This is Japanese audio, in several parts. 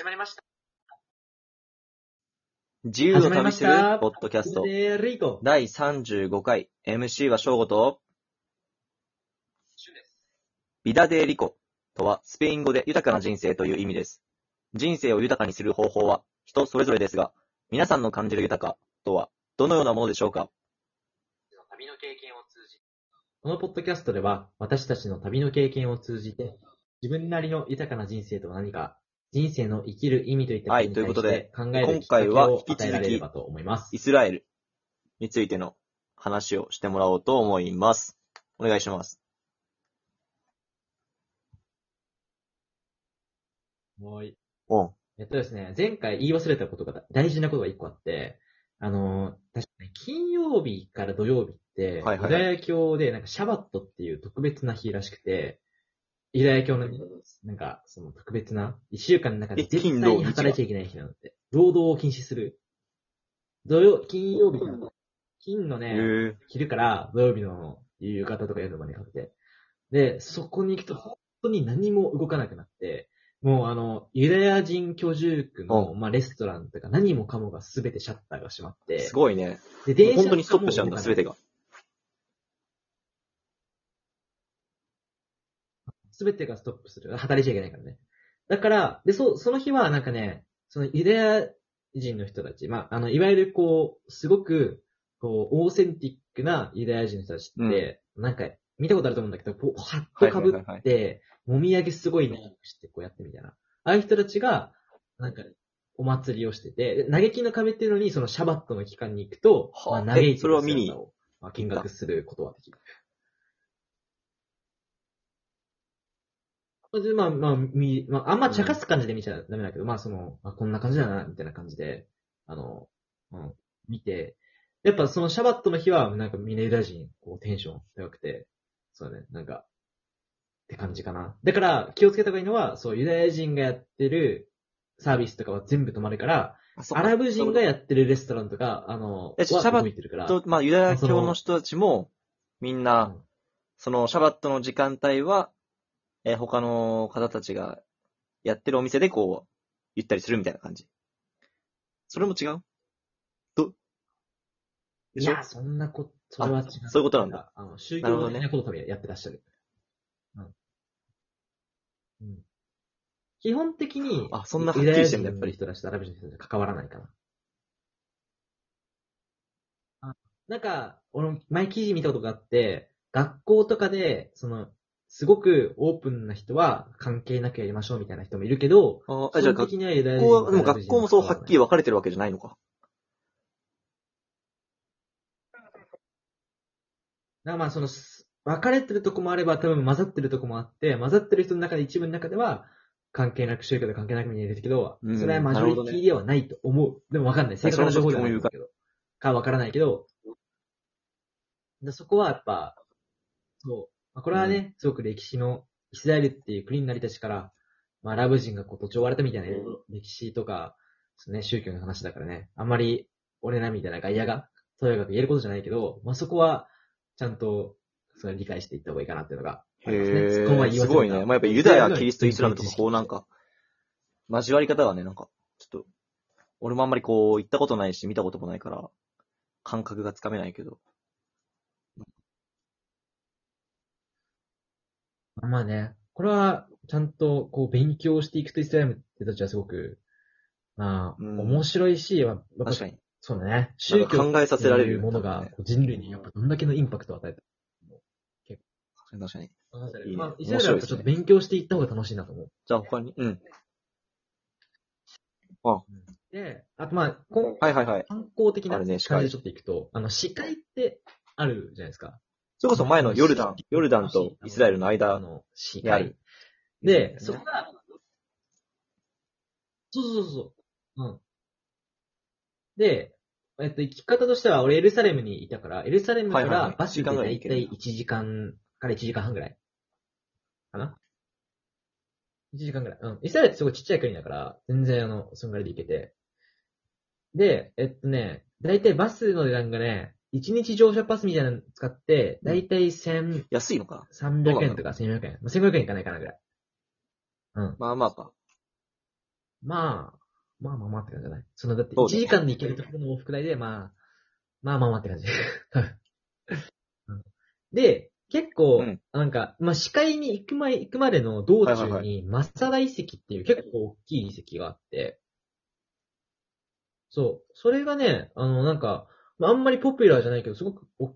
始まりました。自由を旅するポッドキャストで、リーコ。第35回 MC は翔吾とシュです。ビダデーリコとはスペイン語で豊かな人生という意味です。人生を豊かにする方法は人それぞれですが、皆さんの感じる豊かとはどのようなものでしょうか？旅の経験を通じ、このポッドキャストでは、私たちの旅の経験を通じて、自分なりの豊かな人生とは何か、人生の生きる意味といったはいということで考える今きっかけ回はを与えられればと思いますイ。スラエルについての話をしてもらおうと思います。お願いします。はい。おん。えっとですね、前回言い忘れたことが、大事なことが一個あって、あのー、確かに金曜日から土曜日って、はいはいはいユダヤ教でなんかシャバットっていう特別な日らしくて、ユダヤ教の、なんか、その特別な、一週間の中でえ絶対に働いちゃいけない日なのって。労働を禁止する。土曜、金曜日の、金のね、へー昼から土曜日の夕方とか夜までかけて。で、そこに行くと本当に何も動かなくなって、もうあの、ユダヤ人居住区の、まあ、レストランとか何もかもが全てシャッターが閉まって、すごいね。で、電車本当にストップしちゃうんだ、すべてが。が。全てがストップする。働いちゃいけないからね。だから、で、そ、その日はなんかね、そのユダヤ人の人たち、まあ、あの、いわゆるこう、すごく、こう、オーセンティックなユダヤ人の人たちって、なんか、見たことあると思うんだけど、こう、ハットかぶって、もみあげすごい長くして、こうやってみたいな。ああいう人たちが、なんか、お祭りをしてて、で嘆きの壁っていうのに、そのシャバットの期間に行くと、はあまあ、嘆いてそれは見にまあ、見学することはできる。でまあ、まあ、み、まあ、あんま茶化す感じで見ちゃダメだけど、まあ、その、あ、こんな感じだな、みたいな感じで、あの、うん、見て、やっぱそのシャバットの日は、なんかみんなユダヤ人、こう、テンション高くて、そうだね、なんか、って感じかな。だから、気をつけた方がいいのは、そう、ユダヤ人がやってるサービスとかは全部止まるから、アラブ人がやってるレストランとか、あの、えシャバット動いてるから、と、まあ、ユダヤ教の人たちも、みんな、そのシャバットの時間帯は、えー他の方たちがやってるお店でこう、言ったりするみたいな感じ。それも違う？ど、でしょ？いや、そんなこと、それは違う。そういうことなんだ。あの、宗教的なこと多分やってらっしゃる。うん。うん。基本的に、あそんなはっきりしてんだやっぱりユダヤ人の人たちとアラブ人の人たち関わらないかな。あなんか、俺、前記事見たことがあって、学校とかで、その、すごくオープンな人は関係なくやりましょうみたいな人もいるけど、ああじゃあ学校は、でも学校もそうはっきりは。分かれてるわけじゃないのか？だまあその、す分かれてるとこもあれば多分混ざってるとこもあって、混ざってる人の中で一部の中では、関係なく、宗教と関係なく見えるけど、うんそれはマジョリティではないと思う。でも分かんない。正確な情報ではないけど。か分からないけど、でそこはやっぱ、そう。まあ、これはね、すごく歴史の、イスラエルっていう国になりたちから、まあ、アラブ人がこう土地を追われたみたいな歴史とか、ね、宗教の話だからね、あんまり俺らみたいな外野が、とやかく言えることじゃないけど、まあ、そこは、ちゃんと、それ理解していった方がいいかなっていうのがありますね。すごいね。まあ、やっぱユダヤ、キリスト、イスラムとか、こうなんか、交わり方がね、なんか、ちょっと、俺もあんまりこう、行ったことないし、見たこともないから、感覚がつかめないけど。まあね、これは、ちゃんと、こう、勉強していくとイスラムって人たちはすごく、まあ、うん面白いし、やっぱ確かに。そうだね。宗教考えさせられるっていうものがね人類にやっぱどんだけのインパクトを与えた。確かに。いいねまあ、イスラエルはやっぱちょっと勉強していった方が楽しいなと思う。じゃあ他に、うん。で、あとまあ、こはいはいはい。観光的なある感じでちょっといくと、あの、司会ってあるじゃないですか。それこそ前のヨルダン、ヨルダンとイスラエルのあ間の、ある会。で、そこが、そうそうそうそう。うん。で、えっと、行き方としては、俺エルサレムにいたから、エルサレムからバスでだいたいい行ける1時間から1時間半ぐらい。かな ?1 時間ぐらい。うん。イスラエルってすごいちっちゃい国だから、全然あの、そんぐらいで行けて。で、えっとね、だいたいバスの値段がね、1日乗車パスみたいなの使って、だいたい1300安いのか？円とか1400円。まあ、1500円いかないかなぐらい。うん。まあまあか。まあ、まあまあまあって感じじゃない？その、だって1そうだね時間で行けるところの往復代で、まあ、まあまあまあって感じ。うんで、結構、うんなんか、まあ、視界に行く前、行くまでの道はいはいは中に、マッサダ遺跡っていう結構大きい遺跡があって、そう。それがね、あの、なんか、まあ、あんまりポピュラーじゃないけど、すごく大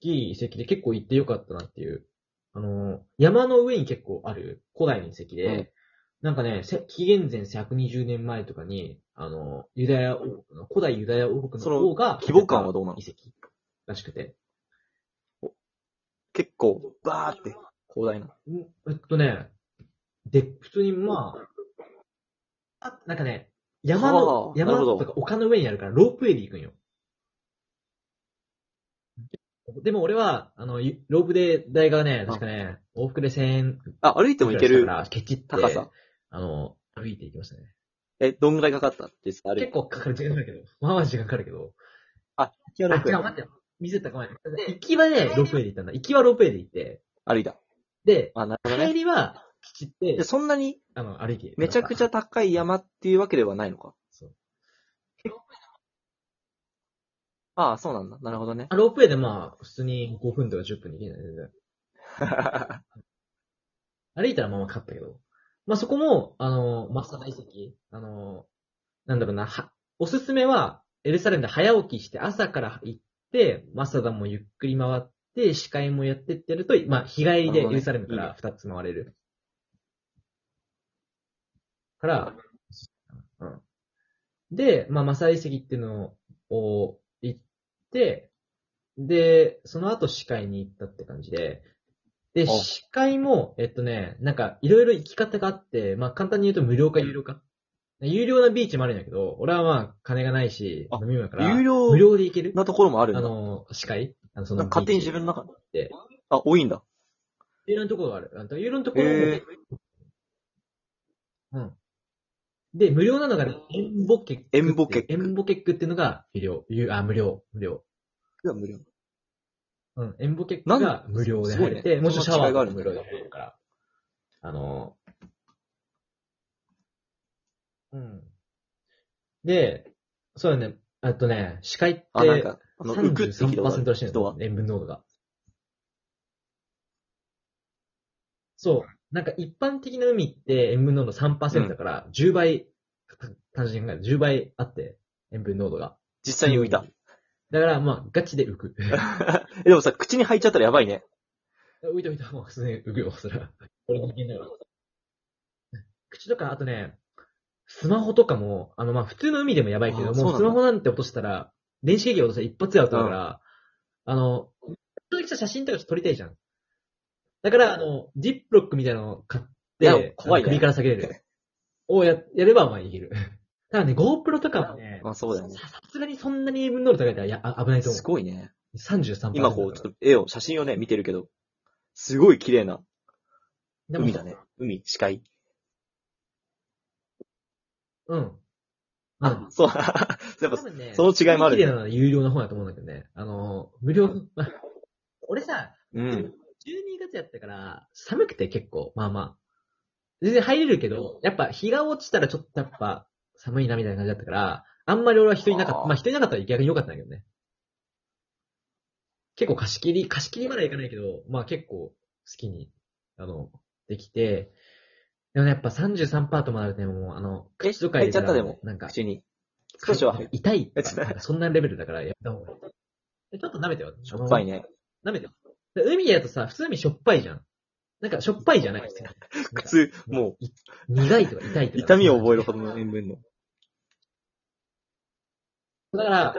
きい遺跡で結構行ってよかったなっていう。あの、山の上に結構ある古代の遺跡で、うんなんかね、せ紀元前120年前とかに、あの、ユダヤ王国の、古代ユダヤ王国そのの王が、規模感はどうなの？遺跡らしくて。結構、バーって、広大な。んえっとね、で、普通にまあ、あ、なんかね、山のは、あ山なるほどとか丘の上にあるから、ロープウェイで行くんよ。でも俺は、あの、ゆロープで代がね、確かね、往復で1000円あ、歩いても行けるケチって、高さ。あの、歩いて行きましたね。え、どんぐらいかかった。結構かかる時間かかるけど、まあまあ時間かかるけど。あ、あ、違う、ロープウェイ待ってよ。ミスったかも。行きはね、ロープウェイで行ったんだ。行きはロープウェイで行って、歩いた。で、あ、なるほどね。帰りは、きちってで、、そんなにあの、歩いて。めちゃくちゃ高い山っていうわけではないのか。そう。ああ、そうなんだ。なるほどね。あロープウェイでまあ、普通に5分とか10分で行けない、全然。歩いたらまあまあかかったけど。まあそこも、あの、マッサ大遺跡、あの、なんだろうな、は、おすすめは、エルサレムで早起きして朝から行って、マサダもゆっくり回って、司会もやってってやると、まあ日帰りでエルサレムから2つ回れる。から、うん。で、まあマサ大遺跡っていうのをて、で、その後司会に行ったって感じで、で、あ司会も、えっとね、なんか、いろいろ行き方があって、まあ、簡単に言うと無料か有料か。有料なビーチもあるんだけど、俺はまあ、金がないし、あ飲み物だから、有料無料で行けるなところもあるんだ。あの、司会あの、そのなんか勝手に自分の中で。あ、多いんだ。有料のところがある。あの有料のところも、へうん。で、無料なのがね、エンボケック。エンボケックエンボケックっていうのが、有料。有あ、無料。無料。無料。うん、エンボケックが無料で入れて、ねもちろんシャワーが無料で入るから。あの、うん。で、そうだね、あとね、視界って、あ、なんか、あの、浮くって聞いたことあ33%らしいの。。塩分濃度が。そう。なんか一般的な海って塩分濃度3%だから、10倍、単純に考えると10倍あって、塩分濃度が。実際に浮いた。だから、まあ、ガチで浮く。えでもさ、口に入っちゃったらやばいね。浮いた浮いた、もう普通に浮くよ、それは。俺の人間だから。口とか、あとね、スマホとかも、あの、まあ、普通の海でもやばいけど、もうあそうなんだスマホなんて落としたら、電子機器落としたら一発でアウトだから、あの、そういう写真とか撮りたいじゃん。だから、あの、ジップロックみたいなのを買っいやて、怖いね首から下げれる。をや、やればまあいける。た だね、GoPro とかはね、まあそうだよね。ささすがにそんなに塩分濃度高いからやあ危ないと思う。すごいね。33%。今こう、ちょっと絵を、写真をね、見てるけど、すごい綺麗なでも海だね。海、視界。うん。あ、そう。やっぱ、多分ね、その違いもあるね綺麗なのは有料の方だと思うんだけどね。あの、無料、まあ 俺さ、うん。12月やったから、寒くて結構、まあまあ。全然入れるけど、やっぱ日が落ちたらちょっとやっぱ寒いなみたいな感じだったから、あんまり俺は人いなかった。あーまあ人いなかったら逆に良かったんだけどね。結構貸し切り、貸し切りまではいかないけど、まあ結構好きに、あの、できて、でもね、やっぱ33%ともなるとね、もうあの、え口とか入れたら入っちゃったでもなんか、口に。少しは。痛いそんなレベルだからやった方がいい。えちょっと舐めてよ。しょっぱいね。舐めてよ。で海だとさ、普通にしょっぱいじゃん。なんかしょっぱいじゃないですか。普通、もい苦いとか痛いとう、か。痛みを覚えるほどの塩分の。だから、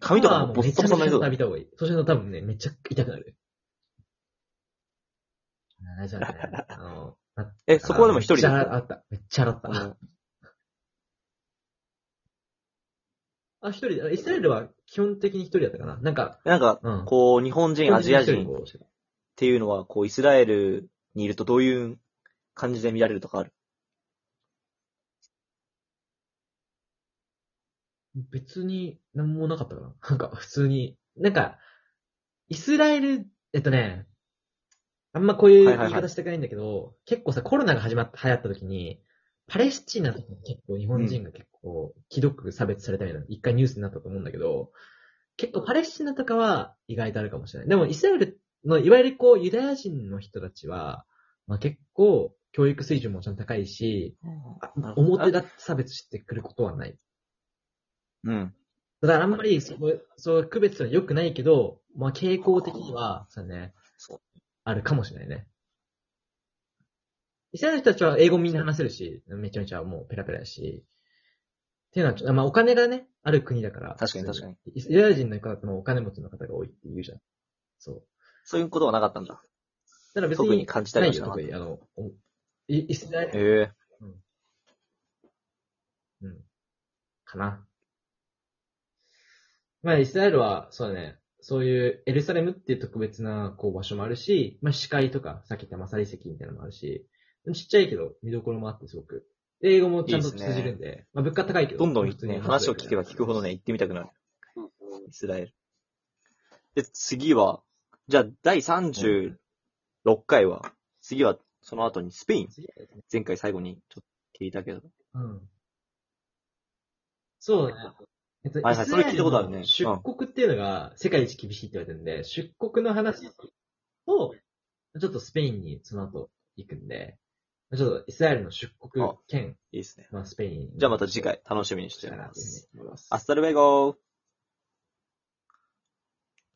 髪とかもボッサボサになりそうだめちゃめちいい。そうすると多分ね、めっちゃ痛くなる。あ大丈夫だね。あの、な え、そこはでも一人で？めっちゃ洗った。めっちゃ洗った。あ一人で、イスラエルは基本的に一人だったかな。なんか、なんか、うん。こう、日本人、アジア人っていうのは、こう、イスラエルにいるとどういう感じで見られるとかある？別に何もなかったかな。なんか普通に、なんか、イスラエル、えっとね、あんまこういう言いはいはいはい方したくないんだけど、結構さ、コロナが始まった、流行った時に、パレスチナとか結構日本人が結構、ひどく差別されたみたいな、一回ニュースになったと思うんだけど、結構パレスチナとかは意外とあるかもしれない。でもイスラエルの、いわゆるこう、ユダヤ人の人たちは、まあ結構、教育水準もちゃんと高いし、表だって差別してくることはない。うん。だからあんまり、そう、そう区別は良くないけど、まあ傾向的には、そうね、そうあるかもしれないね。イスラエルの人たちは英語みんな話せるし、めちゃめちゃもうペラペラやし、っていうのはちょっと、まあお金がね、ある国だから。確かに確かに。イスラエル人の方もうお金持ちの方が多いって言うじゃん。そう。そういうことはなかったんだ。だから別に、特に感じたりはないよ、しなかった特に。あの、おイイスラエル、へえ。うん。かな。まあ、イスラエルは、そうだね、そういうエルサレムっていう特別なこう場所もあるし、まあ、視界とか、さっき言ったマサリ石みたいなのもあるし、ちっちゃいけど見どころもあってすごく。で英語もちゃんと通じるんで、まあ、物価高いけど。どんどん普通にね、話を聞けば聞くほどね、行ってみたくなる。イスラエル。で、次は、じゃあ、第36回は、次は、その後にスペイン。前回最後にちょっと聞いたけど。うん。そうだね。えっと、はいはいそれ聞いたことあるねの出国っていうのが世界一厳しいって言われてるんで、出国の話と、ちょっとスペインにその後行くんで、ちょっとイスラエルの出国兼、いいですね。まあスペイン。じゃあまた次回楽しみにしてしたいなます。というふうに思います。アスタルベゴー